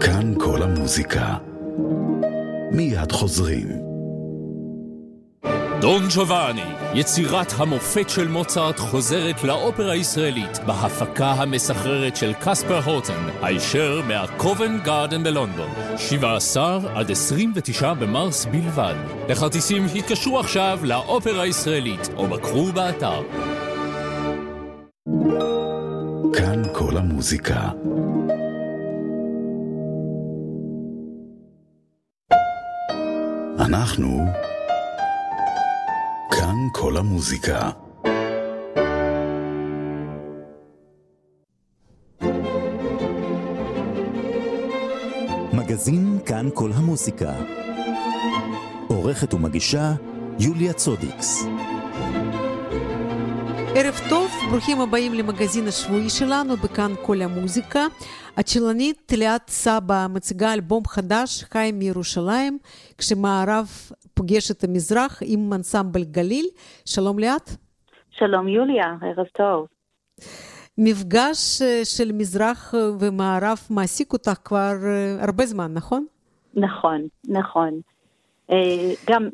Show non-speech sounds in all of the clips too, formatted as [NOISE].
כאן כל המוזיקה. מיד חוזרים. דון ג'ובאני, יצירת המופת של מוצרט חוזרת לאופרה הישראלית בהפקה המסחררת של קספר הוטן, הישר מהקובן גארדן בלונדון, 17 עד 29 במרס בלבד. לכרטיסים התקשרו עכשיו לאופרה הישראלית או בקרו באתר. כאן כל המוזיקה. אנחנו כאן כל המוזיקה. מגזין כאן כל המוזיקה. עורכת ומגישה יוליה צודיקס. ערב טוב, ברוכים הבאים למגזין השבועי שלנו בכאן כל המוזיקה. הצ'לנית ליאת סבא מציגה אלבום חדש, חי מירושלים, כשמערב פוגש את המזרח עם אנסמבל גליל. שלום ליאת. שלום יוליה, ערב טוב. מפגש של מזרח ומערב מעסיק אותך כבר הרבה זמן, נכון? נכון, נכון. גם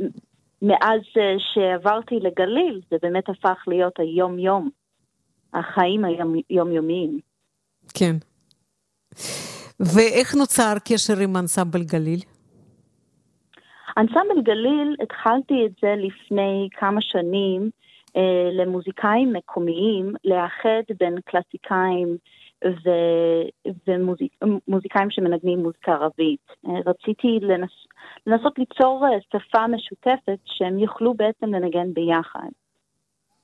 מאז שעברתי לגליל, זה באמת הפך להיות היום-יום, החיים היומיומיים. כן. ואיך נוצר קשר עם אנסמבל גליל? אנסמבל גליל, התחלתי את זה לפני כמה שנים אה, למוזיקאים מקומיים, לאחד בין קלאסיקאים ו... ומוזיקאים שמנגנים מוזיקה ערבית. אה, רציתי לנס... לנסות ליצור אה, שפה משותפת שהם יוכלו בעצם לנגן ביחד.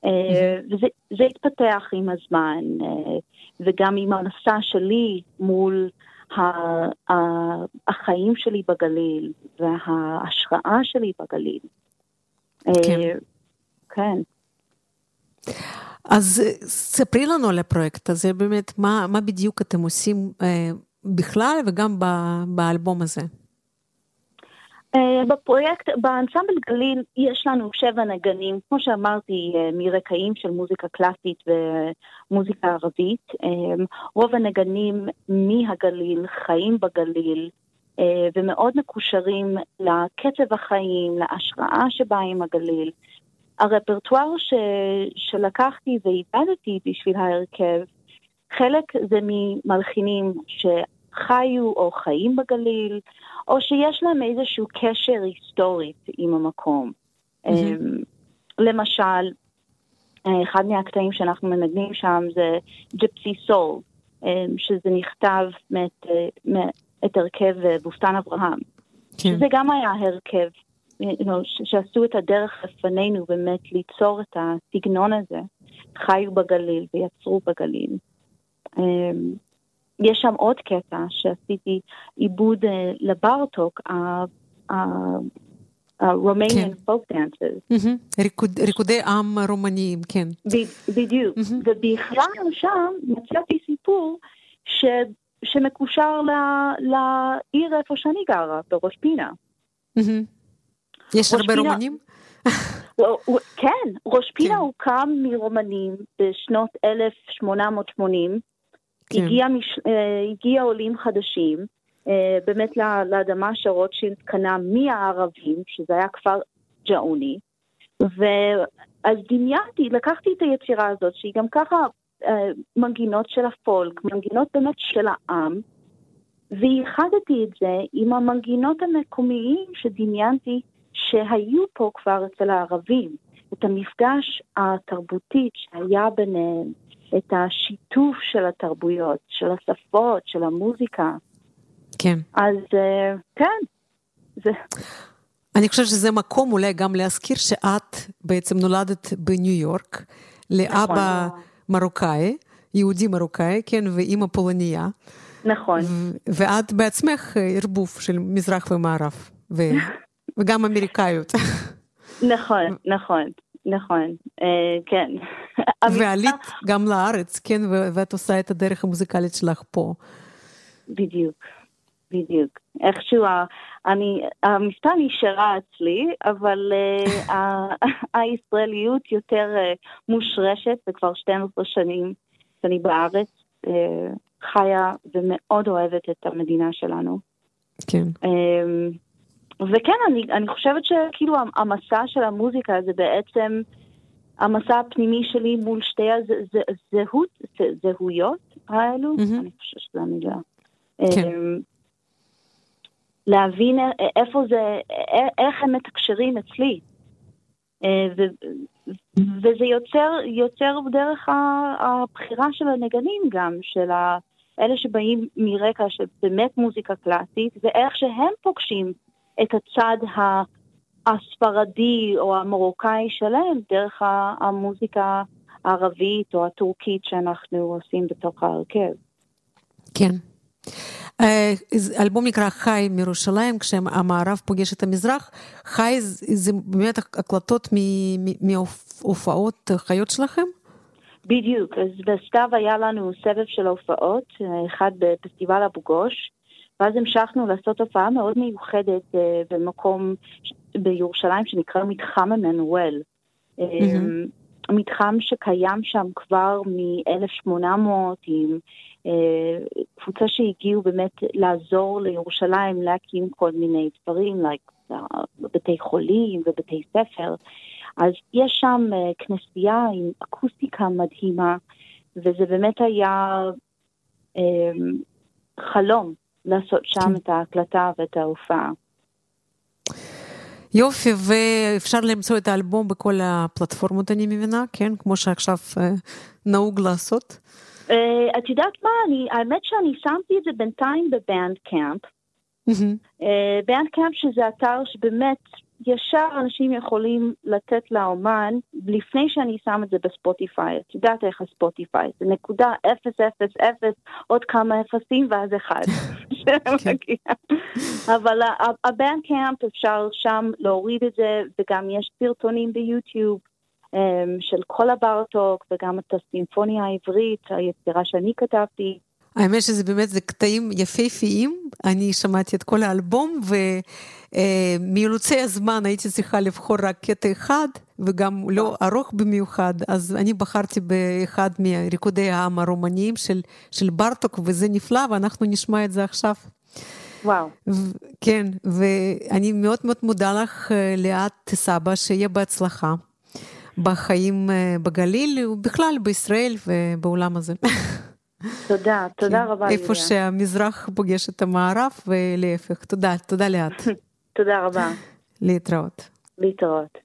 Mm-hmm. וזה התפתח עם הזמן, וגם עם המסע שלי מול החיים שלי בגליל וההשראה שלי בגליל. כן. כן. אז ספרי לנו על הפרויקט הזה, באמת, מה, מה בדיוק אתם עושים אה, בכלל וגם ב, באלבום הזה? Uh, בפרויקט, באנסמבל גליל יש לנו שבע נגנים, כמו שאמרתי, uh, מרקעים של מוזיקה קלאסית ומוזיקה ערבית. רוב הנגנים מהגליל חיים בגליל ומאוד מקושרים לקצב החיים, להשראה שבאה עם הגליל. הרפרטואר ש... שלקחתי ואיבדתי בשביל ההרכב, חלק זה ממלחינים שחיו או חיים בגליל, או שיש להם איזשהו קשר היסטורית עם המקום. Mm-hmm. למשל, אחד מהקטעים שאנחנו מנגנים שם זה ג'פסי סול, שזה נכתב מאת, מאת הרכב בוסטן אברהם. כן. שזה גם היה הרכב שעשו את הדרך לפנינו באמת ליצור את הסגנון הזה, חיו בגליל ויצרו בגליל. יש שם עוד קטע שעשיתי עיבוד לברטוק, ה-Romanian folk dances. ריקודי עם רומניים, כן. בדיוק. ובכלל שם מצאתי סיפור שמקושר לעיר איפה שאני גרה, בראש פינה. יש הרבה רומנים? [LAUGHS] כן, ראש פינה הוקם מרומנים בשנות 1880. כן. הגיע, מש... הגיע עולים חדשים, באמת לאדמה שרוטשילד קנה מהערבים, שזה היה כפר ג'אוני, ואז דמיינתי, לקחתי את היצירה הזאת, שהיא גם ככה מנגינות של הפולק, מנגינות באמת של העם, וייחדתי את זה עם המנגינות המקומיים שדמיינתי שהיו פה כבר אצל הערבים, את המפגש התרבותית שהיה ביניהם, את השיתוף של התרבויות, של השפות, של המוזיקה. כן. אז כן, זה... אני חושבת שזה מקום אולי גם להזכיר שאת בעצם נולדת בניו יורק, לאבא נכון. מרוקאי, יהודי מרוקאי, כן, ואימא פולניה. נכון. ואת בעצמך ערבוב של מזרח ומערב. ו... [LAUGHS] וגם אמריקאיות. נכון, נכון, נכון, אה, כן. [LAUGHS] ועלית גם לארץ, כן, ואת עושה את הדרך המוזיקלית שלך פה. בדיוק, בדיוק. איכשהו, אני, המספר נשארה אצלי, אבל [LAUGHS] uh, הישראליות יותר uh, מושרשת, וכבר 12 שנים שאני בארץ, חיה ומאוד אוהבת את המדינה שלנו. כן. וכן, אני, אני חושבת שכאילו המסע של המוזיקה זה בעצם המסע הפנימי שלי מול שתי הזהות, זהויות האלו, mm-hmm. אני חושבת שזו המילה. כן. אמ, להבין איפה זה, איך הם מתקשרים אצלי. אה, ו, וזה יוצר, יוצר דרך הבחירה של הנגנים גם, של אלה שבאים מרקע של באמת מוזיקה קלאסית, ואיך שהם פוגשים את הצד הספרדי או המרוקאי שלהם דרך המוזיקה הערבית או הטורקית שאנחנו עושים בתוך ההרכב. כן. אה, אלבום נקרא חי מירושלים, כשהמערב פוגש את המזרח. חי זה באמת הקלטות מהופעות חיות שלכם? בדיוק, אז בסתיו היה לנו סבב של הופעות, אחד בפסטיבל אבו גוש, ואז המשכנו לעשות הופעה מאוד מיוחדת uh, במקום בירושלים שנקרא מתחם עמנואל. Mm-hmm. מתחם שקיים שם כבר מ-1800 עם uh, קבוצה שהגיעו באמת לעזור לירושלים להקים כל מיני דברים, like, uh, בתי חולים ובתי ספר. אז יש שם uh, כנסייה עם אקוסטיקה מדהימה, וזה באמת היה um, חלום לעשות שם כן. את ההקלטה ואת ההופעה. יופי, ואפשר למצוא את האלבום בכל הפלטפורמות, אני מבינה, כן? כמו שעכשיו uh, נהוג לעשות. Uh, את יודעת מה, אני, האמת שאני שמתי את זה בינתיים ב-Bandcamp. Bandcamp שזה אתר שבאמת ישר אנשים יכולים לתת לאומן לפני שאני שם את זה ב-Spotify. את יודעת איך ה-Spotify, זה נקודה אפס אפס אפס, עוד כמה אפסים ואז אחד. [LAUGHS] כן. אבל ה-Bandcamp אפשר שם להוריד את זה, וגם יש סרטונים ב-YouTube. אמ, של כל הברטוק וגם את הסימפוניה העברית, היצירה שאני כתבתי. האמת שזה באמת, זה קטעים יפהפיים, אני שמעתי את כל האלבום, ומאילוצי הזמן הייתי צריכה לבחור רק קטע אחד, וגם לא ארוך במיוחד, אז אני בחרתי באחד מריקודי העם הרומניים של, של ברטוק, וזה נפלא, ואנחנו נשמע את זה עכשיו. וואו. כן, ואני מאוד מאוד מודה לך, ליאת סבא, שיהיה בהצלחה בחיים בגליל, ובכלל בישראל ובעולם הזה. [LAUGHS] תודה, תודה כן. רבה. איפה שהמזרח פוגש את המערב ולהפך. תודה, תודה לאט. [LAUGHS] תודה רבה. [LAUGHS] להתראות. להתראות.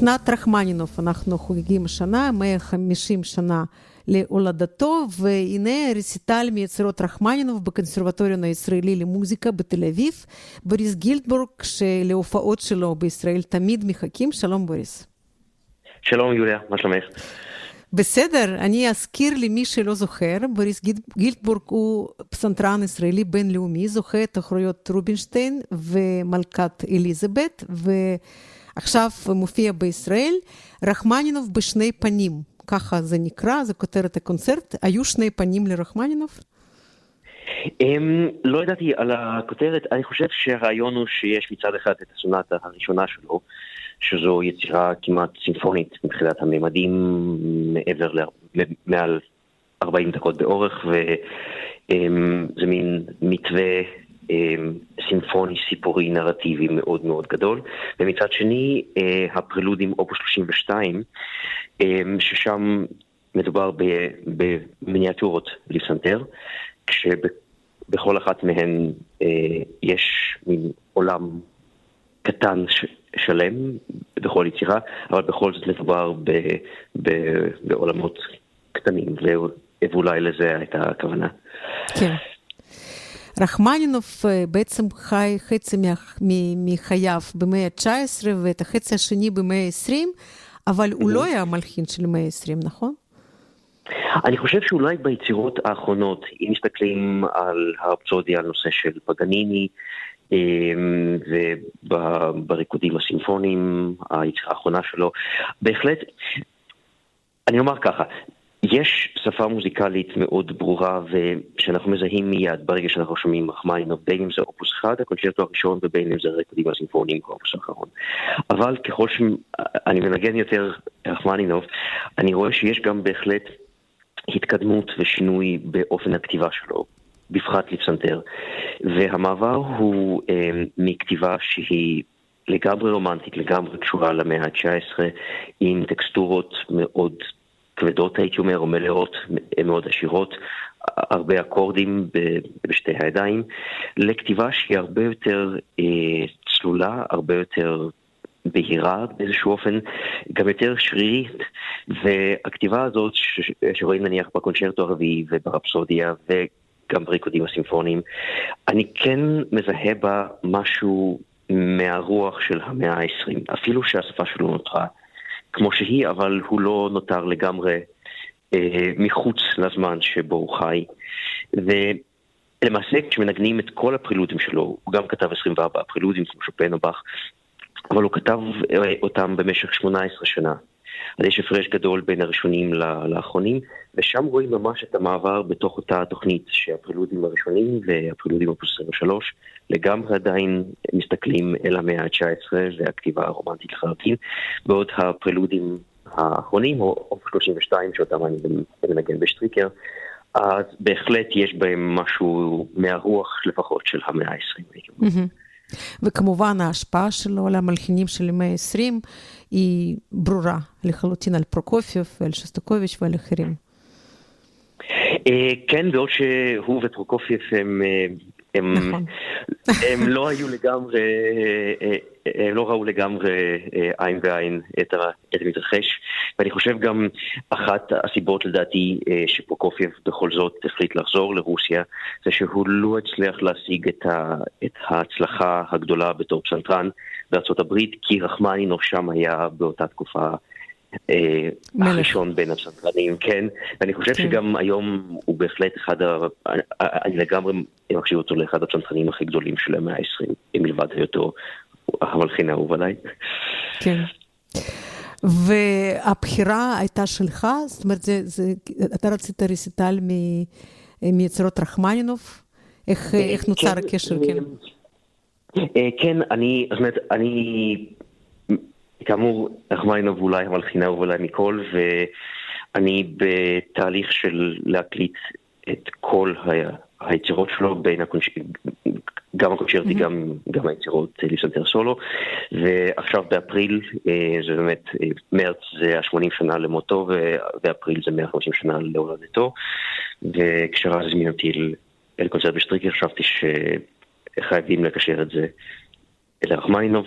שנת רחמנינוב, אנחנו חוגגים השנה, 150 שנה להולדתו, והנה רסיטל מיצירות רחמנינוב בקונסרבטוריון הישראלי למוזיקה בתל אביב, בוריס גילדבורג, שלהופעות שלו בישראל תמיד מחכים. שלום בוריס. שלום יוליה, מה שלומך? בסדר, אני אזכיר למי שלא זוכר, בוריס גילדבורג הוא פסנתרן ישראלי בינלאומי, זוכה תחרויות רובינשטיין ומלכת אליזבת, ועכשיו מופיע בישראל, רחמנינוב בשני פנים, ככה זה נקרא, זה כותרת הקונצרט, היו שני פנים לרחמנינוב? Um, לא ידעתי על הכותרת, אני חושב שהרעיון הוא שיש מצד אחד את הסונטה הראשונה שלו, שזו יצירה כמעט סימפונית מבחינת הממדים, מעבר למעל 40 דקות באורך, וזה מין מתווה סימפוני, סיפורי, נרטיבי מאוד מאוד גדול. ומצד שני, אה, הפרלודים אופוס 32, ששם מדובר במיניאטורות לפסנתר, כשבכל אחת מהן אה, יש מין עולם קטן שלם בכל יצירה, אבל בכל זאת מדובר בעולמות קטנים, ואולי לזה הייתה הכוונה. כן. רחמנינוב בעצם חי חצי מחייו במאה ה-19 ואת החצי השני במאה ה-20, אבל הוא לא היה מלחין של המאה ה-20, נכון? אני חושב שאולי ביצירות האחרונות, אם מסתכלים על הרפסודיה, על נושא של פגניני, אמ, ובריקודים הסימפוניים, היצירה האחרונה שלו. בהחלט, אני אומר ככה, יש שפה מוזיקלית מאוד ברורה ושאנחנו מזהים מיד ברגע שאנחנו שומעים רחמיינוב, בין אם זה אופוס אחד, הקונצ'רטו הראשון, ובין אם זה הריקודים הסימפוניים כאופוס האחרון. אבל ככל שאני מנגן יותר רחמנינוב, אני רואה שיש גם בהחלט התקדמות ושינוי באופן הכתיבה שלו. בפחת לפסנתר. והמעבר הוא אה, מכתיבה שהיא לגמרי רומנטית, לגמרי קשורה למאה ה-19, עם טקסטורות מאוד כבדות, הייתי אומר, או מלאות, מאוד עשירות, הרבה אקורדים בשתי הידיים, לכתיבה שהיא הרבה יותר אה, צלולה, הרבה יותר בהירה באיזשהו אופן, גם יותר שרירית, והכתיבה הזאת ש- שרואים נניח בקונצ'רטו הרביעי וברפסודיה, גם בריקודים הסימפוניים. אני כן מזהה בה משהו מהרוח של המאה ה-20, אפילו שהשפה שלו נותרה כמו שהיא, אבל הוא לא נותר לגמרי אה, מחוץ לזמן שבו הוא חי. ולמעשה כשמנגנים את כל הפרילודים שלו, הוא גם כתב 24 פרילודים כמו שופן או באך, אבל הוא כתב אה, אותם במשך 18 שנה. אז יש הפרש גדול בין הראשונים לאחרונים, ושם רואים ממש את המעבר בתוך אותה תוכנית שהפרילודים הראשונים והפרילודים הפלוס 23 לגמרי עדיין מסתכלים אל המאה ה-19 והכתיבה הרומנטית לחלוטין, בעוד הפרילודים האחרונים, או אופ 32 שאותם אני מנגן בשטריקר, אז בהחלט יש בהם משהו מהרוח לפחות של המאה ה-20. Mm-hmm. וכמובן ההשפעה שלו על המלחינים של המאה ה-20 היא ברורה לחלוטין על פרוקופיוב ועל שסטוקוביץ' ועל אחרים. כן, בעוד שהוא ופרוקופיוב הם הם, נכון. הם לא היו לגמרי, הם לא ראו לגמרי עין בעין את המתרחש, ואני חושב גם אחת הסיבות לדעתי שפרוקופיוב בכל זאת החליט לחזור לרוסיה, זה שהוא לא הצליח להשיג את, ה, את ההצלחה הגדולה בתור פסנתרן בארצות הברית, כי רחמנינוב שם היה באותה תקופה אה, הראשון בין הפסנתרנים, כן, ואני חושב כן. שגם היום הוא בהחלט אחד, ה... אני לגמרי מחשיב אותו לאחד הפסנתרנים הכי גדולים של המאה ה-20, מלבד היותו המלחין האהוב עליי. כן. והבחירה הייתה שלך? זאת אומרת, זה, זה, אתה רצית רסיטל מיצירות רחמנינוב? איך, אה, איך נוצר כן, הקשר? כן. אה, כן, אני, זאת אומרת, אני כאמור, רחמיינוב אולי המלחינה אולי מכל, ואני בתהליך של להקליט את כל היצירות שלו, בין הקונש... גם הקונצ'רטי, mm-hmm. גם, גם היצירות לפסנתר סולו, ועכשיו באפריל, אה, זה באמת, אה, מרץ זה ה-80 שנה למותו, ואפריל זה 150 שנה להולדתו, וכשרז הזמין אותי אל קונצרט בשטריקר, חשבתי שחייבים לקשר את זה לרחמיינוב.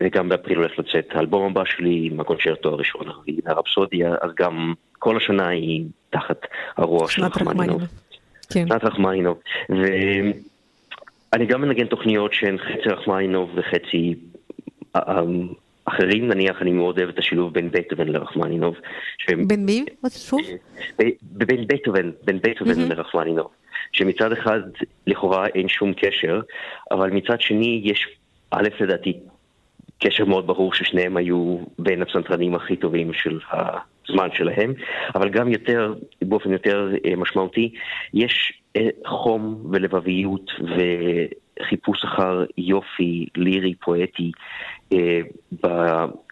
וגם באפריל הולך לצאת האלבום הבא שלי עם הקונצ'רטו הראשון, הרפסודיה, אז גם כל השנה היא תחת הרוח של רחמנינוב. כן. שנת רחמנינוב. ואני גם מנגן תוכניות שהן חצי רחמנינוב וחצי אמ, אחרים, נניח, אני מאוד אוהב את השילוב בין בטהובן לרחמנינוב. בין מי? שוב? בין בטהובן, בין בטהובן לרחמנינוב. שמצד אחד לכאורה אין שום קשר, אבל מצד שני יש, א', לדעתי, קשר מאוד ברור ששניהם היו בין הפסנתרנים הכי טובים של הזמן שלהם, אבל גם יותר, באופן יותר אה, משמעותי, יש אה, חום ולבביות וחיפוש אחר יופי לירי פואטי אה,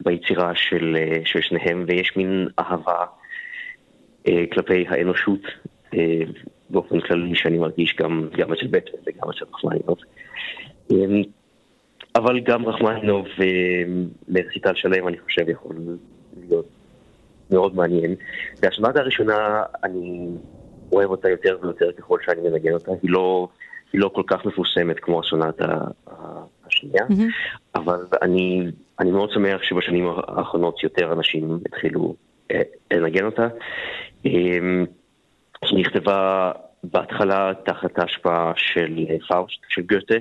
ביצירה של, של שניהם, ויש מין אהבה כלפי האנושות באופן כללי שאני מרגיש גם, גם אצל בטמן וגם אצל רחמנינוב. אבל גם רחמנינוב לרסיטל אה, שלם אני חושב יכול להיות מאוד מעניין. והשמעת הראשונה אני אוהב אותה יותר ויותר ככל שאני מנגן אותה, היא לא, היא לא כל כך מפורסמת כמו הסונת השנייה, mm-hmm. אבל אני, אני מאוד שמח שבשנים האחרונות יותר אנשים התחילו אה, לנגן אותה. אמ, שנכתבה בהתחלה תחת ההשפעה של פאוסט, של גתה,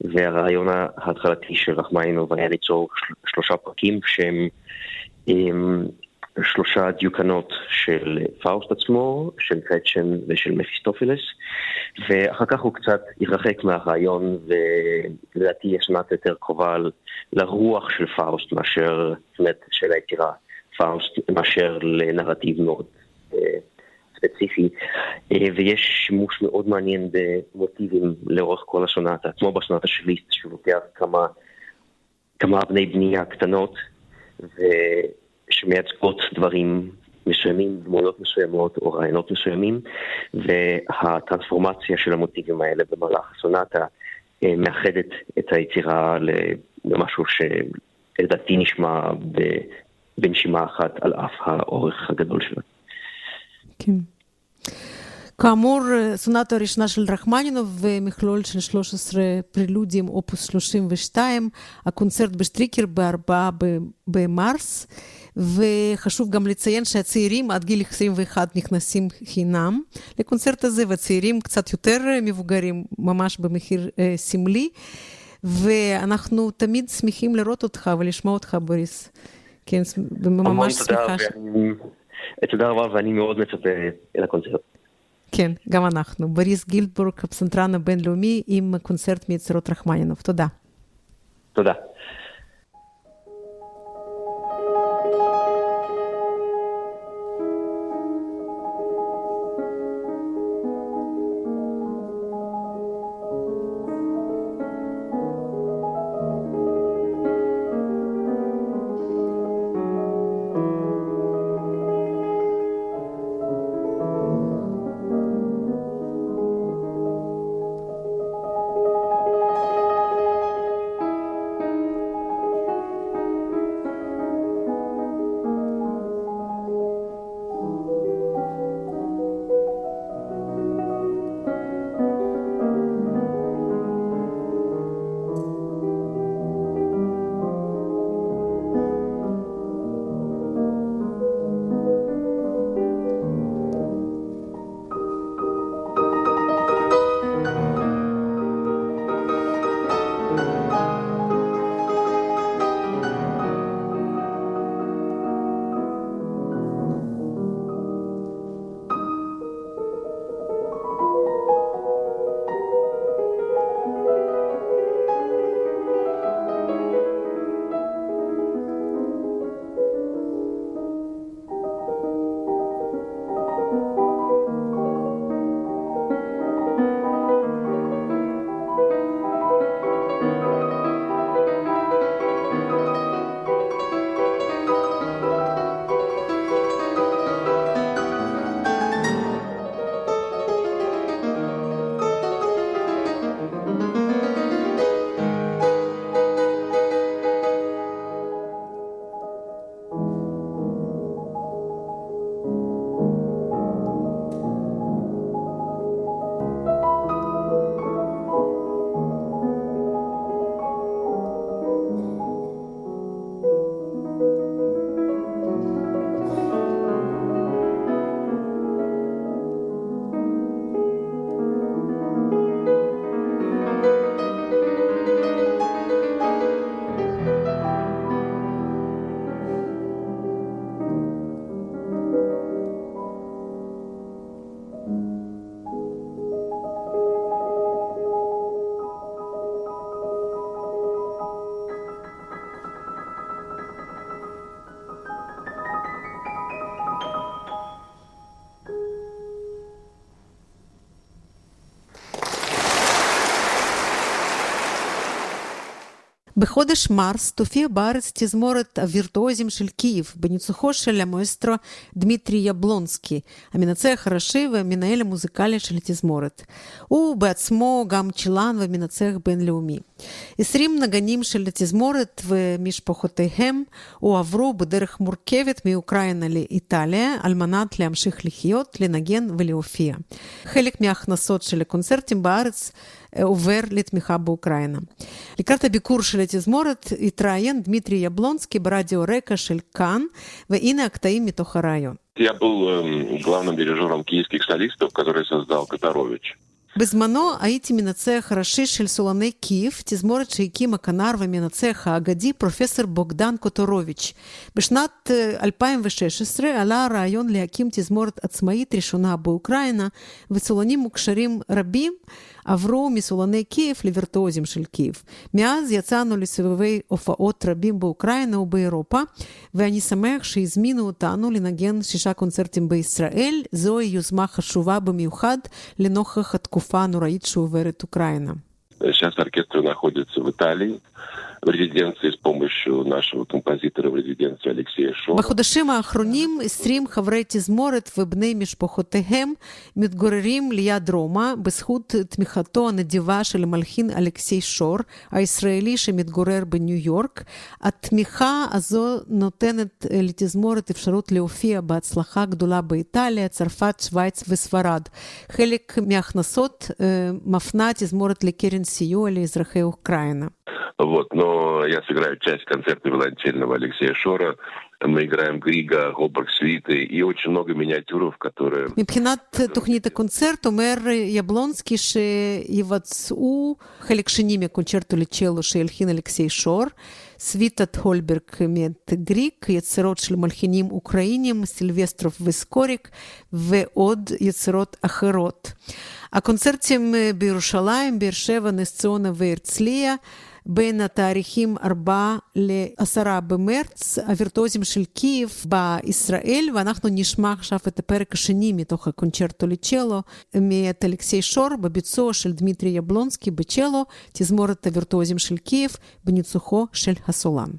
והרעיון ההתחלתי של רחמנינוב היה ליצור שלושה פרקים שהם עם שלושה דיוקנות של פאוסט עצמו, של גרטכן ושל מפיסטופילס, ואחר כך הוא קצת התרחק מהרעיון, ולדעתי יש מעט יותר קרובה לרוח של פאוסט מאשר, זאת אומרת, של היצירה פאוסט, מאשר לנרטיב מאוד. ספציפי, אה, ויש שימוש מאוד מעניין במוטיבים לאורך כל הסונטה, כמו בסונטה שלי, שלוקח כמה, כמה אבני בנייה קטנות, שמייצגות דברים מסוימים, דמויות מסוימות או רעיונות מסוימים, והטרנספורמציה של המוטיבים האלה במהלך הסונטה אה, מאחדת את היצירה למשהו שלדעתי נשמע בנשימה אחת על אף האורך הגדול שלה. כן. כאמור, סונטה הראשונה של רחמנינוב ומכלול של 13 פרילודים, אופוס 32, הקונצרט בשטריקר ב-4 במרס, וחשוב גם לציין שהצעירים עד גיל 21 נכנסים חינם לקונצרט הזה, והצעירים קצת יותר מבוגרים, ממש במחיר אה, סמלי, ואנחנו תמיד שמחים לראות אותך ולשמוע אותך, בוריס. כן, ממש שמחה. ש... תודה רבה, ואני מאוד מצפה אל הקונצרט. כן, גם אנחנו. בוריס גילדבורג, הפסנתרן הבינלאומי עם קונצרט מיצירות רחמנינוב. תודה. תודה. בחודש מרס תופיע בארץ תזמורת הווירטואוזים של קייב, בניצוחו של המואסטרו דמיטרי יבלונסקי, המנצח הראשי והמנהל המוזיקלי של התזמורת. הוא בעצמו גם צ'לן ומנצח בינלאומי. עשרים נגנים של התזמורת ומשפחותיהם הועברו בדרך מורכבת מאוקראינה לאיטליה על מנת להמשיך לחיות, לנגן ולהופיע. חלק מההכנסות של הקונצרטים בארץ עובר לתמיכה באוקראינה. לקראת הביקור של התזמורת התראיין דמיטרי יבלונסקי ברדיו רקע של כאן, והנה הקטעים מתוך הרעיון. Я был э, главным дирижером киевских солистов, который создал Которович. בזמנו הייתי מנצח ראשי של סולני קייב, תזמורת שהקים הכנר ומנצח האגדי פרופסור בוגדן קוטורוביץ'. בשנת 2016 עלה הרעיון להקים תזמורת עצמאית ראשונה באוקראינה, וסולנים מוכשרים רבים עברו מסולני קייב לווירטואוזים של קייב. מאז יצאנו לסבבי הופעות רבים באוקראינה ובאירופה, ואני שמח שהזמינו אותנו לנגן שישה קונצרטים בישראל. זוהי יוזמה חשובה במיוחד לנוכח התקופה הנוראית שעוברת אוקראינה. Сейчас оркестр находится в Италии. в резиденции с помощью нашего композитора в резиденции Алексея Шора. בחודשים האחרונים 20 חברי תזמורת ובני משפחותיהם מתגוררים ליד רומא בזכות תמיכתו הנדיבה של המלחין אלכסי שור, הישראלי שמתגורר בניו יורק. התמיכה הזו נותנת לתזמורת אפשרות להופיע בהצלחה גדולה באיטליה, צרפת, שווייץ וספרד. חלק מההכנסות מפנה תזמורת לקרן סיוע לאזרחי אוקראינה. Вот, но я сыграю часть концерта виолончельного Алексея Шора. Мы играем Грига, Гобрак Свиты и очень много миниатюров, которые... מבחינת תוכנית הקונצרט אומר יבלונסקי שיבצעו חלק שני מהקונצ'רטו לצ'לו שהלחין אלכסי שור, סוויטת הולברג מאת גריק, יצירות של מלחינים אוקראינים, סילבסטרוף וסקוריק ועוד יצירות אחרות. הקונצרטים בירושלים, באר שבע, נס ציונה והרצליה בין התאריכים 4 ל-10 במרץ, הווירטואוזים של קייב בישראל, ואנחנו נשמע עכשיו את הפרק השני מתוך הקונצ'רטו לצ'לו, מאת אלכסיי שור, בביצוע של דמיטרי יבלונסקי בצ'לו, תזמורת הווירטואוזים של קייב, בניצוחו של הסולן.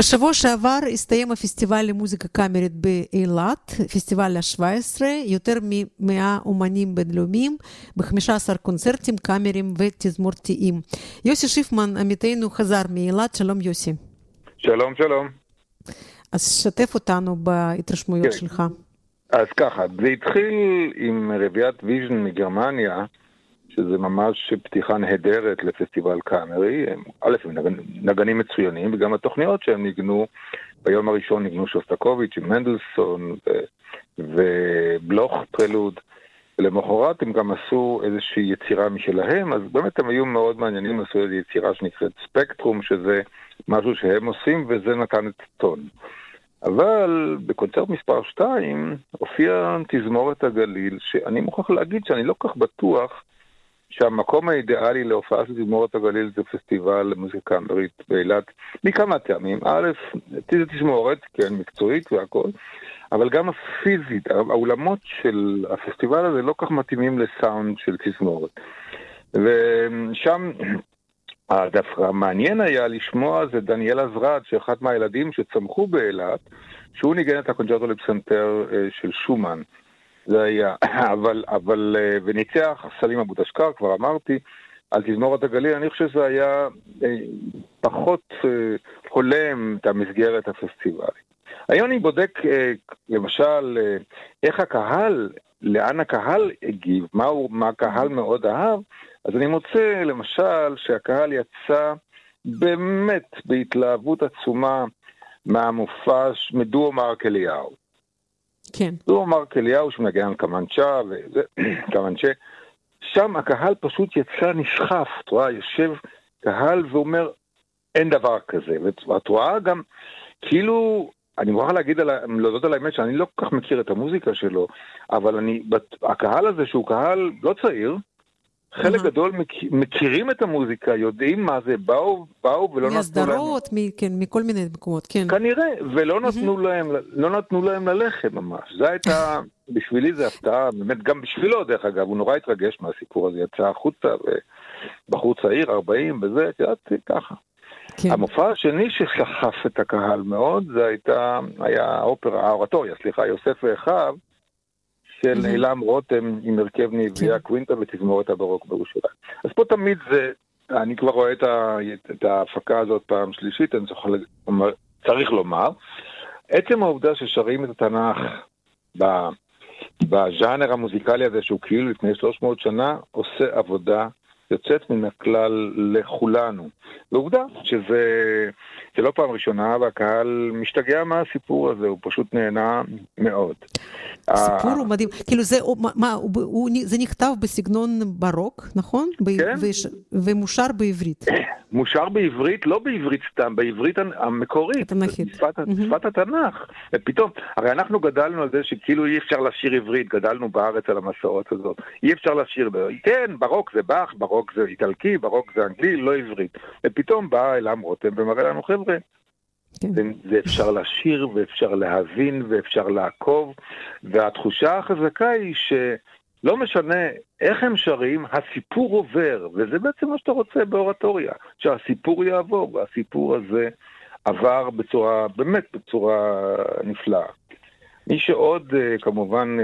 בשבוע שעבר הסתיים הפסטיבל למוזיקה קאמרית באילת, פסטיבל ה-17, יותר מ-100 אומנים בינלאומיים ב-15 קונצרטים קאמריים ותזמורתיים. יוסי שיפמן, עמיתנו, חזר מאילת, שלום יוסי. שלום, שלום. אז שתף אותנו בהתרשמויות כן. שלך. אז ככה, זה התחיל עם רביעיית Vision מגרמניה, שזה ממש פתיחה נהדרת לפסטיבל קאמרי. הם, א', הם נגנים, נגנים מצוינים, וגם התוכניות שהם ניגנו, ביום הראשון ניגנו שוסטקוביץ' עם מנדלסון ו, ובלוך פרלוד. ולמחרת הם גם עשו איזושהי יצירה משלהם, אז באמת הם היו מאוד מעניינים, עשו איזו יצירה שנקראת ספקטרום, שזה משהו שהם עושים, וזה נתן את הטון. אבל בקונצרט מספר 2 הופיעה תזמורת הגליל, שאני מוכרח להגיד שאני לא כך בטוח שהמקום האידיאלי להופעה של תזמורת הגליל זה פסטיבל למוזיקה קאמרית באילת, מכמה טעמים. א', זה תזמורת, כן, מקצועית והכל, אבל גם הפיזית, האולמות של הפסטיבל הזה לא כך מתאימים לסאונד של תזמורת. ושם דווקא המעניין היה לשמוע זה דניאל עזרד, שאחד מהילדים שצמחו באילת, שהוא ניגן את הקונצ'רטו לפסנתר אה, של שומן. זה היה, [CLEARS THROAT] אבל, אבל, אה, וניצח סלים אבו תשקר, כבר אמרתי, על תזמורת הגליל, אני חושב שזה היה אה, פחות הולם את המסגרת הפסטיבלית. היום אני בודק, למשל, איך הקהל, לאן הקהל הגיב, מה, הוא, מה הקהל מאוד אהב, אז אני מוצא, למשל, שהקהל יצא באמת בהתלהבות עצומה מהמופע מדור מרק אליהו. כן. דור מרק אליהו שמנגן קמנצ'ה, וזה, [CLEARS THROAT] קמנצ'ה, שם הקהל פשוט יצא נסחף, את רואה, יושב קהל ואומר, אין דבר כזה. ואת רואה גם, כאילו, אני מוכרח להגיד, להודות על האמת שאני לא כל כך מכיר את המוזיקה שלו, אבל אני, הקהל הזה שהוא קהל לא צעיר, חלק גדול מכירים את המוזיקה, יודעים מה זה, באו, באו ולא נתנו להם... מהסדרות, כן, מכל מיני מקומות, כן. כנראה, ולא נתנו להם, לא נתנו להם ללכת ממש. זו הייתה, [LAUGHS] בשבילי זו הפתעה, באמת, גם בשבילו דרך אגב, הוא נורא התרגש מהסיפור הזה, יצא החוצה, ובחור צעיר, 40, וזה, את יודעת, ככה. כן. המופע השני שסחף את הקהל מאוד, זה הייתה, היה האופרה, האורטוריה, סליחה, יוסף ואחיו, של אילם רותם עם הרכב נביאה כן. קווינטה ותזמורת הברוק בירושלים. אז פה תמיד זה, אני כבר רואה את, ה, את ההפקה הזאת פעם שלישית, אני צריך, צריך לומר, עצם העובדה ששרים את התנ"ך בז'אנר המוזיקלי הזה, שהוא כאילו לפני 300 שנה, עושה עבודה יוצאת מן הכלל לכולנו. ועובדה שזה זה לא פעם ראשונה, והקהל משתגע מהסיפור הזה, הוא פשוט נהנה מאוד. הסיפור הוא מדהים, כאילו זה, מה, זה נכתב בסגנון ברוק, נכון? כן. ומושר בעברית. [COUGHS] מושר בעברית, לא בעברית סתם, בעברית המקורית, בשפת, בשפת התנ"ך. ופתאום, הרי אנחנו גדלנו על זה שכאילו אי אפשר לשיר עברית, גדלנו בארץ על המסורת הזאת. אי אפשר לשיר, כן, ברוק זה באך, ברוק זה איטלקי, ברוק זה אנגלי, לא עברית. ופתאום בא אלעם רותם ומראה לנו, חבר'ה, כן. זה אפשר לשיר ואפשר להבין ואפשר לעקוב, והתחושה החזקה היא שלא משנה איך הם שרים, הסיפור עובר, וזה בעצם מה שאתה רוצה באורטוריה, שהסיפור יעבור, והסיפור הזה עבר בצורה, באמת בצורה נפלאה. מי שעוד כמובן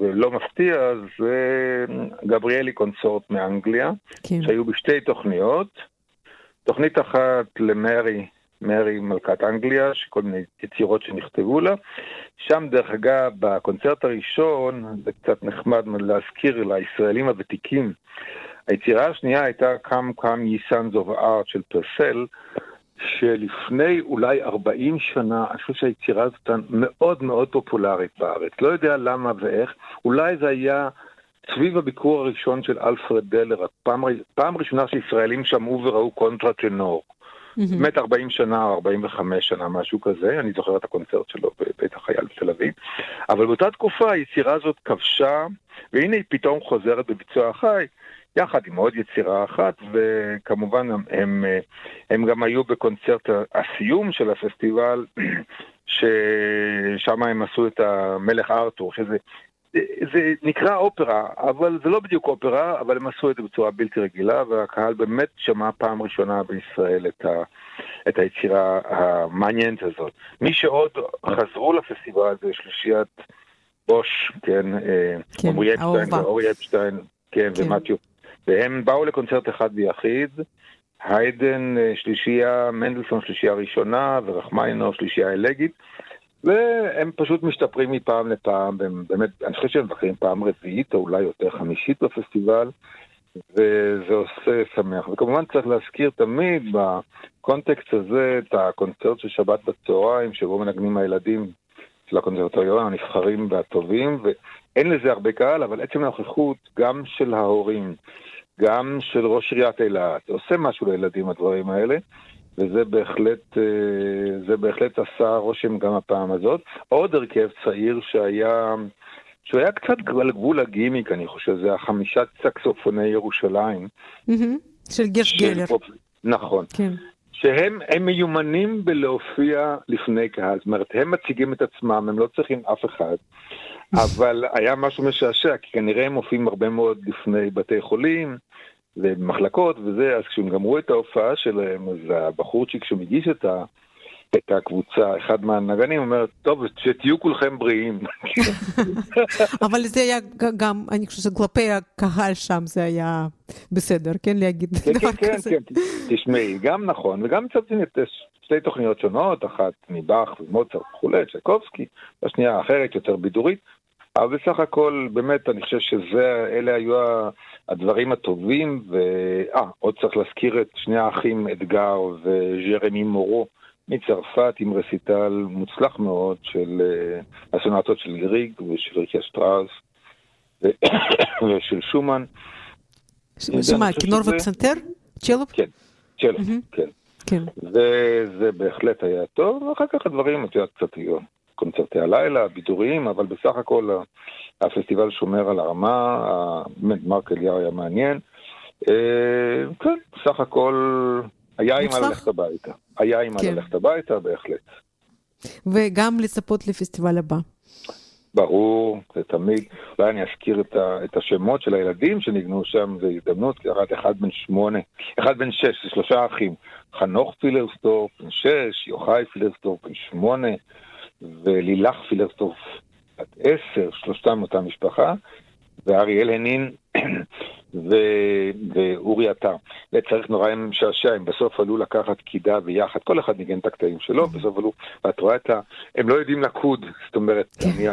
ולא מפתיע זה גבריאלי קונסורט מאנגליה, כן. שהיו בשתי תוכניות. תוכנית אחת למרי מרי מלכת אנגליה, שכל מיני יצירות שנכתבו לה. שם, דרך אגב, בקונצרט הראשון, זה קצת נחמד להזכיר לישראלים הוותיקים, היצירה השנייה הייתה Come Come Ye Sons of Art של פרסל, שלפני אולי 40 שנה, אני חושב שהיצירה הזאת מאוד מאוד פופולרית בארץ. לא יודע למה ואיך, אולי זה היה סביב הביקור הראשון של אלפרד דלר, פעם, פעם ראשונה שישראלים שמעו וראו קונטרה טנור. באמת 40 שנה או 45 שנה, משהו כזה, אני זוכר את הקונצרט שלו בבית החייל בתל אביב. אבל באותה תקופה היצירה הזאת כבשה, והנה היא פתאום חוזרת בביצוע חי, יחד עם עוד יצירה אחת, וכמובן הם, הם, הם גם היו בקונצרט הסיום של הפסטיבל, [CLEARS THROAT] ששם הם עשו את המלך ארתור, שזה זה נקרא אופרה, אבל זה לא בדיוק אופרה, אבל הם עשו את זה בצורה בלתי רגילה, והקהל באמת שמע פעם ראשונה בישראל את, ה, את היצירה המעניינת הזאת. מי שעוד חזרו לפסטיבל זה שלישיית בוש, כן, אה, כן עמרי אפשטיין ואורי אפשטיין, כן, כן. ומתיו. והם באו לקונצרט אחד ויחיד, היידן אה, שלישייה, מנדלסון שלישייה ראשונה, ורחמיינוב שלישייה אלגית. והם פשוט משתפרים מפעם לפעם, והם באמת, אני חושב שהם מבקרים פעם רביעית או אולי יותר חמישית בפסטיבל, וזה עושה שמח. וכמובן צריך להזכיר תמיד בקונטקסט הזה את הקונצרט של שבת בצהריים, שבו מנגנים הילדים של הקונסרטוריון הנבחרים והטובים, ואין לזה הרבה קהל, אבל עצם הנוכחות גם של ההורים, גם של ראש עיריית אילת, עושה משהו לילדים הדברים האלה. וזה בהחלט, אה, זה בהחלט עשה רושם גם הפעם הזאת. עוד הרכב צעיר שהיה, שהוא היה קצת על גבול הגימיק, אני חושב, זה החמישת סקסופוני ירושלים. של גרש גלר. נכון. כן. שהם מיומנים בלהופיע לפני קהל, זאת אומרת, הם מציגים את עצמם, הם לא צריכים אף אחד, [LAUGHS] אבל היה משהו משעשע, כי כנראה הם מופיעים הרבה מאוד לפני בתי חולים, ומחלקות וזה, אז כשהם גמרו את ההופעה שלהם, אז הבחורצ'יק שמגיש את, ה, את הקבוצה, אחד מהנגנים אומר, טוב, שתהיו כולכם בריאים. [LAUGHS] אבל זה היה גם, אני חושבת שכלפי הקהל שם זה היה בסדר, כן, להגיד כן, דבר כן, כזה. כן, כן, תשמעי, גם נכון, וגם מצד שני, שתי תוכניות שונות, אחת מבאך ומוצר וכולי, צ'ייקובסקי, והשנייה אחרת, יותר בידורית. אבל בסך הכל, באמת, אני חושב שאלה היו הדברים הטובים, ואה, עוד צריך להזכיר את שני האחים אתגר וז'רמי מורו מצרפת עם רסיטל מוצלח מאוד של uh, הסונטות של גריג ושל ריקיה שטראוס [COUGHS] ושל שומן. שמה, כינור ופסנתר? צ'לו? כן, צ'לו, כן. כן. וזה בהחלט היה טוב, ואחר כך הדברים, את יודעת, קצת היו קונצרטי הלילה, בידוריים, אבל בסך הכל הפסטיבל שומר על הרמה, באמת מרק אליהו היה מעניין. אה, כן, בסך הכל היה עם ללכת הביתה. היה עם כן. ללכת הביתה, בהחלט. וגם לצפות לפסטיבל הבא. ברור, זה תמיד. אולי אני אזכיר את, ה, את השמות של הילדים שניגנו שם, זו הזדמנות, כי ירד אחד בן שמונה, אחד בן שש, זה שלושה אחים. חנוך פילרסטורף, בן שש, יוחאי פילרסטורף, בן שמונה, ולילך פילרסטורף, בת עשר, שלושתם אותה משפחה, ואריאל הנין ו- ואורי עטר. וזה היה נורא משעשע, הם בסוף עלו לקחת קידה ביחד, כל אחד ניגן את הקטעים שלו, בסוף עלו, ואת רואה את ה... הם לא יודעים לקוד, זאת אומרת, אני,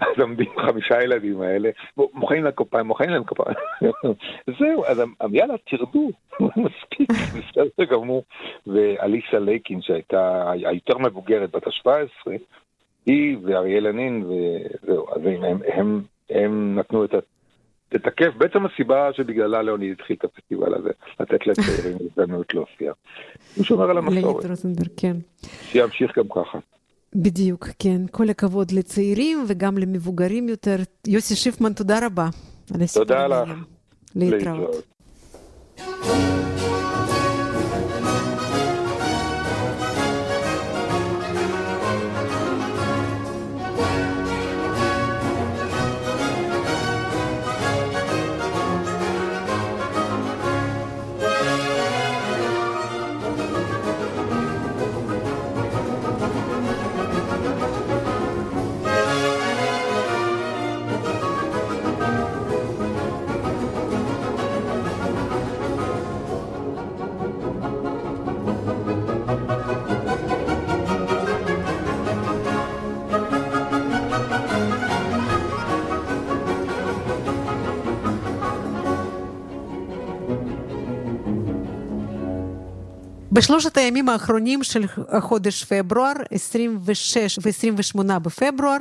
אז עומדים חמישה ילדים האלה, מוחאים להם כפיים, מוחאים להם כפיים. [LAUGHS] זהו, אז יאללה, תרדו, [LAUGHS] מספיק, [LAUGHS] בסדר גמור. ואליסה לייקין, שהייתה היותר מבוגרת, בת ה-17, היא ואריאל הנין, וזהו, אז הם, הם, הם נתנו את ה... תתקף, בעצם הסיבה שבגללה ליאוניד התחיל את הפסטיבל הזה, לתת לצעירים הזדמנות להופיע. הוא שומר על המסורת. כן. שימשיך גם ככה. בדיוק, כן. כל הכבוד לצעירים וגם למבוגרים יותר. יוסי שיפמן, תודה רבה. תודה לך. להתראות. בשלושת הימים האחרונים של חודש פברואר, 26 ו-28 בפברואר,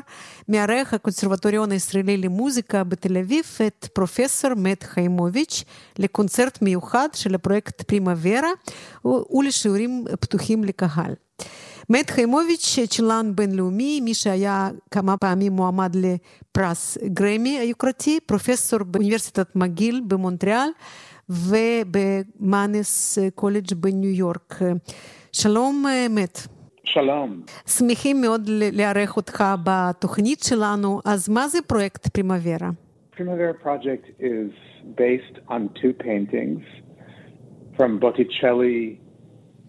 מארח הקונסרבטוריון הישראלי למוזיקה בתל אביב את פרופסור מת חיימוביץ' לקונצרט מיוחד של הפרויקט פרימה ורה ולשיעורים פתוחים לקהל. מת חיימוביץ', צ'לן בינלאומי, מי שהיה כמה פעמים מועמד לפרס גרמי היוקרתי, פרופסור באוניברסיטת מגיל במונטריאל, ובמאנס קולג' בניו יורק. שלום, מת. שלום. שמחים מאוד לארח אותך בתוכנית שלנו, אז מה זה פרויקט פרימוורה? Primavera project is based on two paintings from Botticelli,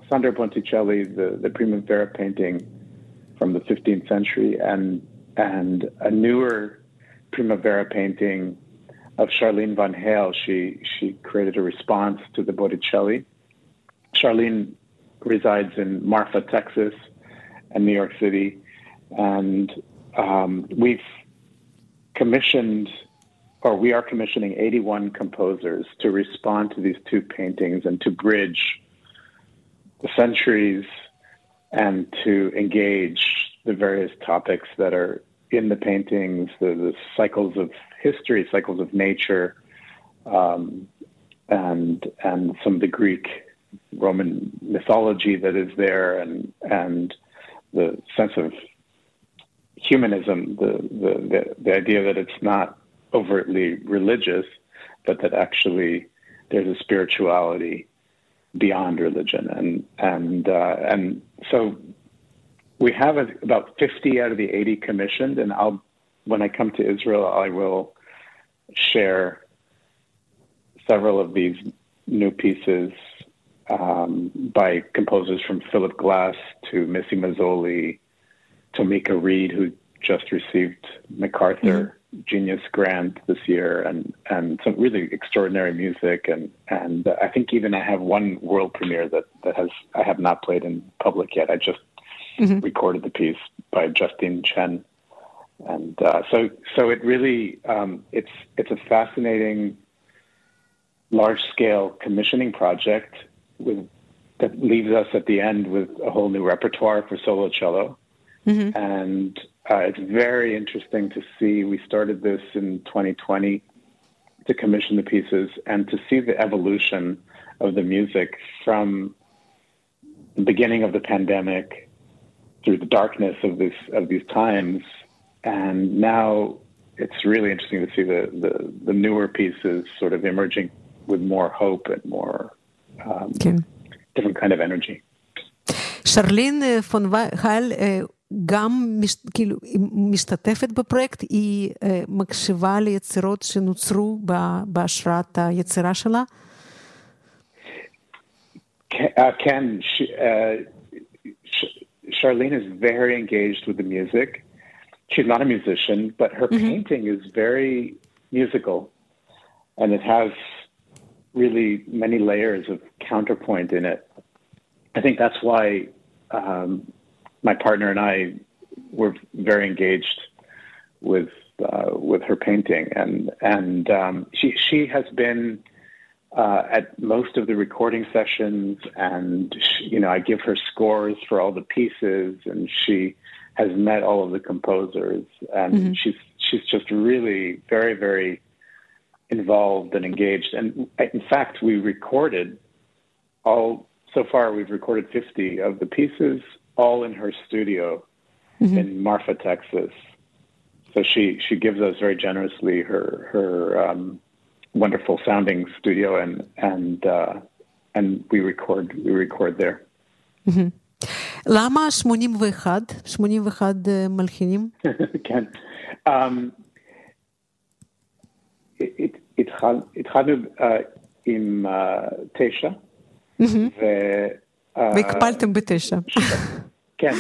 Sandro Botticelli, the, the Primavera painting from the 15th century, and and a newer Primavera painting of Charlene Van Hale. She she created a response to the Botticelli. Charlene resides in Marfa, Texas, and New York City, and um, we've commissioned, or we are commissioning 81 composers to respond to these two paintings and to bridge the centuries and to engage the various topics that are in the paintings, the, the cycles of history, cycles of nature, um, and and some of the Greek Roman mythology that is there, and and the sense of humanism, the the the, the idea that it's not overtly religious, but that actually there's a spirituality beyond religion, and and uh, and so we have about 50 out of the 80 commissioned, and I'll when I come to Israel, I will share several of these new pieces um, by composers from Philip Glass to Missy Mazzoli, Tomika Reed, who just received MacArthur mm-hmm. Genius Grant this year, and and some really extraordinary music, and and I think even I have one world premiere that that has I have not played in public yet. I just mm-hmm. recorded the piece by Justine Chen, and uh, so so it really um, it's it's a fascinating large scale commissioning project with that leaves us at the end with a whole new repertoire for solo cello. Mm-hmm. And uh, it's very interesting to see. We started this in 2020 to commission the pieces and to see the evolution of the music from the beginning of the pandemic through the darkness of this of these times, and now it's really interesting to see the, the, the newer pieces sort of emerging with more hope and more um, okay. different kind of energy. Charlene eh, von Hall גם מש, כאילו, משתתפת בפרויקט, היא מקשיבה ליצירות שנוצרו בהשראת היצירה שלה? כן, Charlene is very engaged with the music. She's not a musician, but her mm-hmm. painting is very musical, and it has really many layers of counterpoint in it. I think that's why um, my partner and I were very engaged with uh, with her painting, and and um, she she has been uh, at most of the recording sessions, and she, you know I give her scores for all the pieces, and she has met all of the composers, and mm-hmm. she's she's just really very very involved and engaged. And in fact, we recorded all, so far, we've recorded 50 of the pieces, all in her studio mm-hmm. in Marfa, Texas. So she, she gives us very generously her, her um, wonderful sounding studio, and, and, uh, and we record, we record there. Mm-hmm. למה 81? 81 מלחינים? כן. Um, התחל, התחלנו uh, עם uh, תשע. ו... והקפלתם בתשע. כן,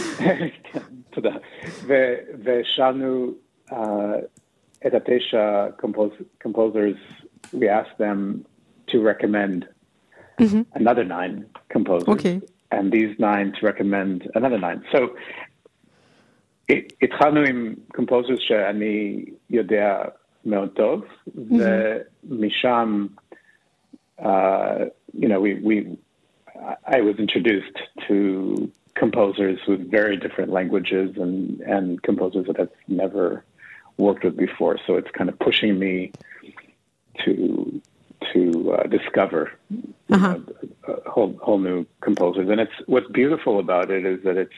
כן, תודה. ושאלנו uh, את התשע composers, we asked them to recommend mm-hmm. another nine composers. Okay. And these nine to recommend another nine. So התחלנו עם composers שאני יודע מאוד טוב, ומשם, uh, you know, we, we, I was introduced to composers with very different languages and, and composers that I've never worked with before. So it's kind of pushing me to to uh, discover uh-huh. know, whole whole new composers. And it's what's beautiful about it is that it's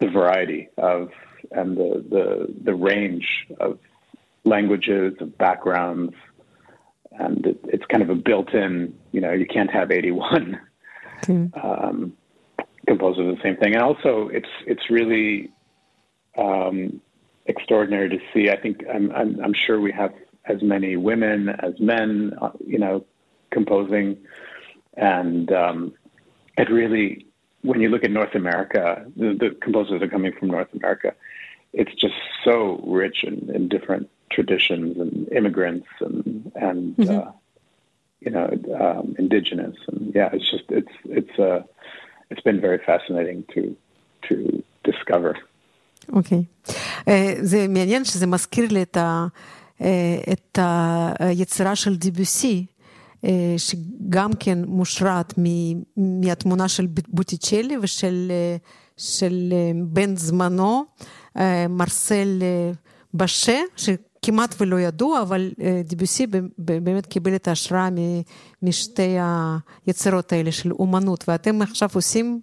the variety of and the the the range of languages, of backgrounds, and it, it's kind of a built-in. You know, you can't have 81. Mm. Um, composers the same thing. And also, it's it's really um, extraordinary to see. I think I'm, I'm, I'm sure we have as many women as men, uh, you know, composing, and um, it really, when you look at North America, the, the, composers are coming from North America. It's just so rich in, in different traditions and immigrants and and mm-hmm. uh, you know um, indigenous and yeah, it's just it's it's uh, it's been very fascinating to to discover. אוקיי. Okay. Uh, זה מעניין שזה מזכיר לי את, ה, uh, את היצירה של דיבוסי, uh, שגם כן מושרת מהתמונה של בוטיצ'לי ושל של בן זמנו, מרסל בשה, שכמעט ולא ידוע, אבל דיבוסי באמת קיבל את ההשראה משתי היצירות האלה של אומנות, ואתם עכשיו עושים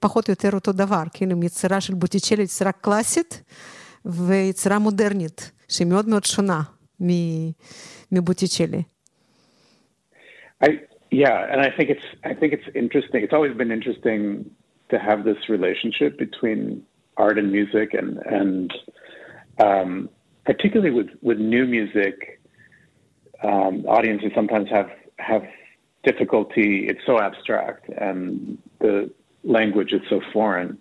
פחות או יותר אותו דבר, כאילו יצירה של בוטיצ'לי, יצירה קלאסית ויצירה מודרנית, שהיא מאוד מאוד שונה מבוטיצ'לי. Yeah, and I think it's I think it's interesting. It's always been interesting to have this relationship between art and music, and and um, particularly with with new music, um, audiences sometimes have have difficulty. It's so abstract, and the language is so foreign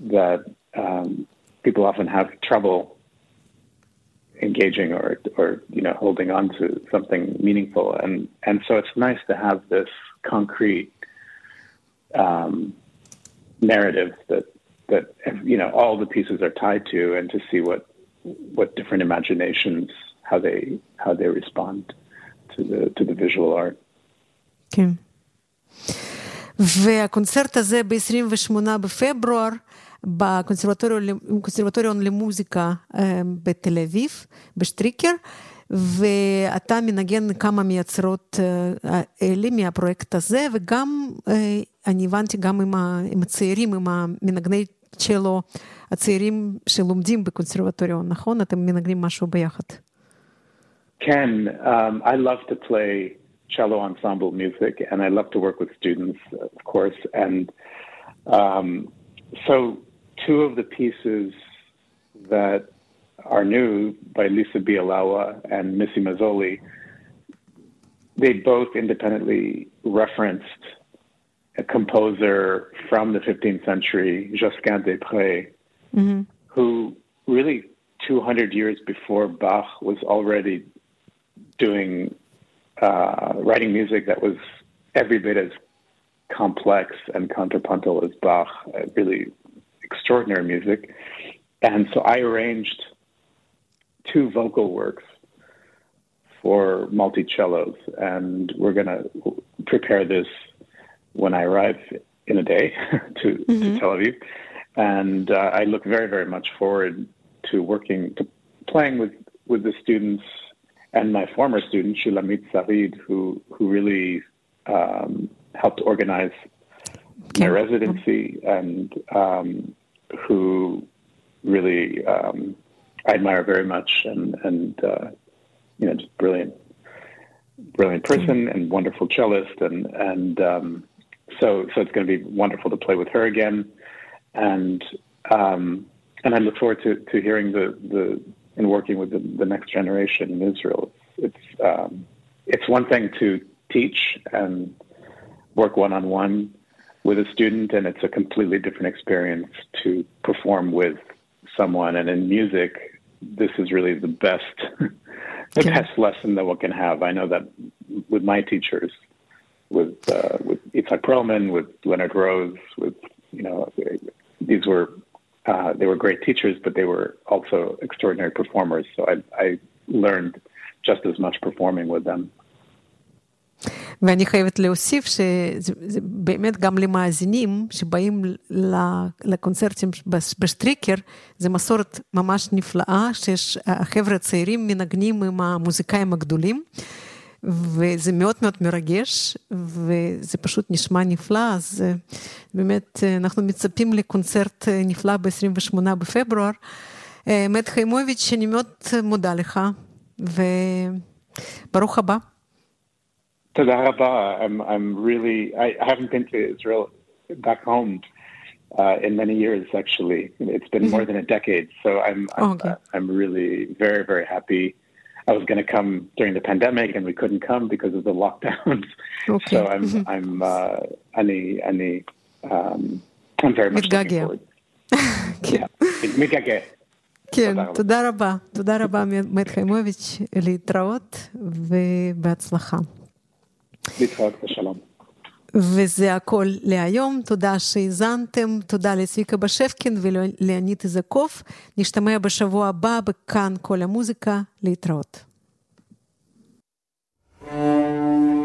that um, people often have trouble engaging or or you know holding on to something meaningful and and so it's nice to have this concrete um, narrative that that you know all the pieces are tied to and to see what what different imaginations how they how they respond to the to the visual art. Okay. והקונצרט הזה ב-28 בפברואר בקונסרבטוריון למוזיקה בתל אביב, בשטריקר, ואתה מנגן כמה מיצירות האלה מהפרויקט הזה, וגם, אני הבנתי, גם עם הצעירים, עם המנגני צ'לו הצעירים שלומדים בקונסרבטוריון, נכון? אתם מנגנים משהו ביחד. כן, um, I love to play cello ensemble music, and I love to work with students, of course. And um, so, two of the pieces that are new by Lisa Bialawa and Missy Mazzoli, they both independently referenced a composer from the 15th century, Josquin des Prés, mm-hmm. who really 200 years before Bach was already doing uh, writing music that was every bit as complex and contrapuntal as Bach, uh, really extraordinary music. And so I arranged two vocal works for multi cellos, and we're going to prepare this when I arrive in a day [LAUGHS] to, mm-hmm. to Tel Aviv. And uh, I look very, very much forward to working, to playing with, with the students and my former student Shulamit Sarid, who who really um, helped organize my residency and um, who really um, I admire very much and and uh, you know just brilliant brilliant person and wonderful cellist and and um, so so it's going to be wonderful to play with her again and um, and I look forward to, to hearing the, the in working with the, the next generation in Israel. It's um, it's one thing to teach and work one on one with a student, and it's a completely different experience to perform with someone. And in music, this is really the best [LAUGHS] the best lesson that one can have. I know that with my teachers, with uh, with Itzhak Perlman, with Leonard Rose, with you know these were uh, they were great teachers, but they were also extraordinary performers. So I, I learned just as much performing with them. ואני חייבת להוסיף שזה באמת גם למאזינים שבאים לקונצרטים בשטריקר, זה מסורת ממש נפלאה, שיש החבר'ה הצעירים מנגנים עם המוזיקאים הגדולים. וזה מאוד מאוד מרגש, וזה פשוט נשמע נפלא, אז באמת אנחנו מצפים לקונצרט נפלא ב-28 בפברואר. מת חיימוביץ', אני מאוד מודה לך, וברוך הבא. תודה רבה. I'm, I'm really, I haven't been to Israel back home uh, in many years. Actually, it's been mm-hmm. more than a decade. So I'm I'm, okay. uh, I'm really very very happy. I was going to come during the pandemic, and we couldn't come because of the lockdowns. [LAUGHS] Okay. So I'm mm-hmm. I'm uh, any any um, I'm very much looking forward. כן. מתגעגע. כן, תודה רבה. תודה רבה, מת חיימוביץ', להתראות ובהצלחה. להתראות בשלום. וזה הכל להיום, תודה שהאזנתם, תודה לצביקה בשפקין ולאנית איזקוף. נשתמע בשבוע הבא בכאן כל המוזיקה, להתראות. Mm-hmm.